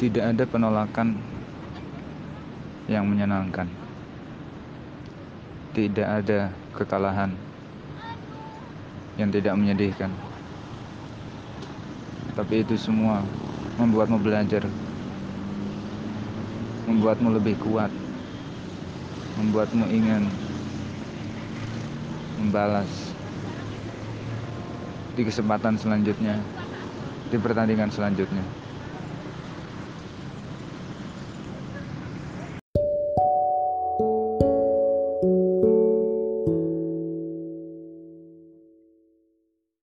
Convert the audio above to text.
Tidak ada penolakan yang menyenangkan. Tidak ada kekalahan yang tidak menyedihkan. Tapi itu semua membuatmu belajar, membuatmu lebih kuat, membuatmu ingin membalas di kesempatan selanjutnya, di pertandingan selanjutnya.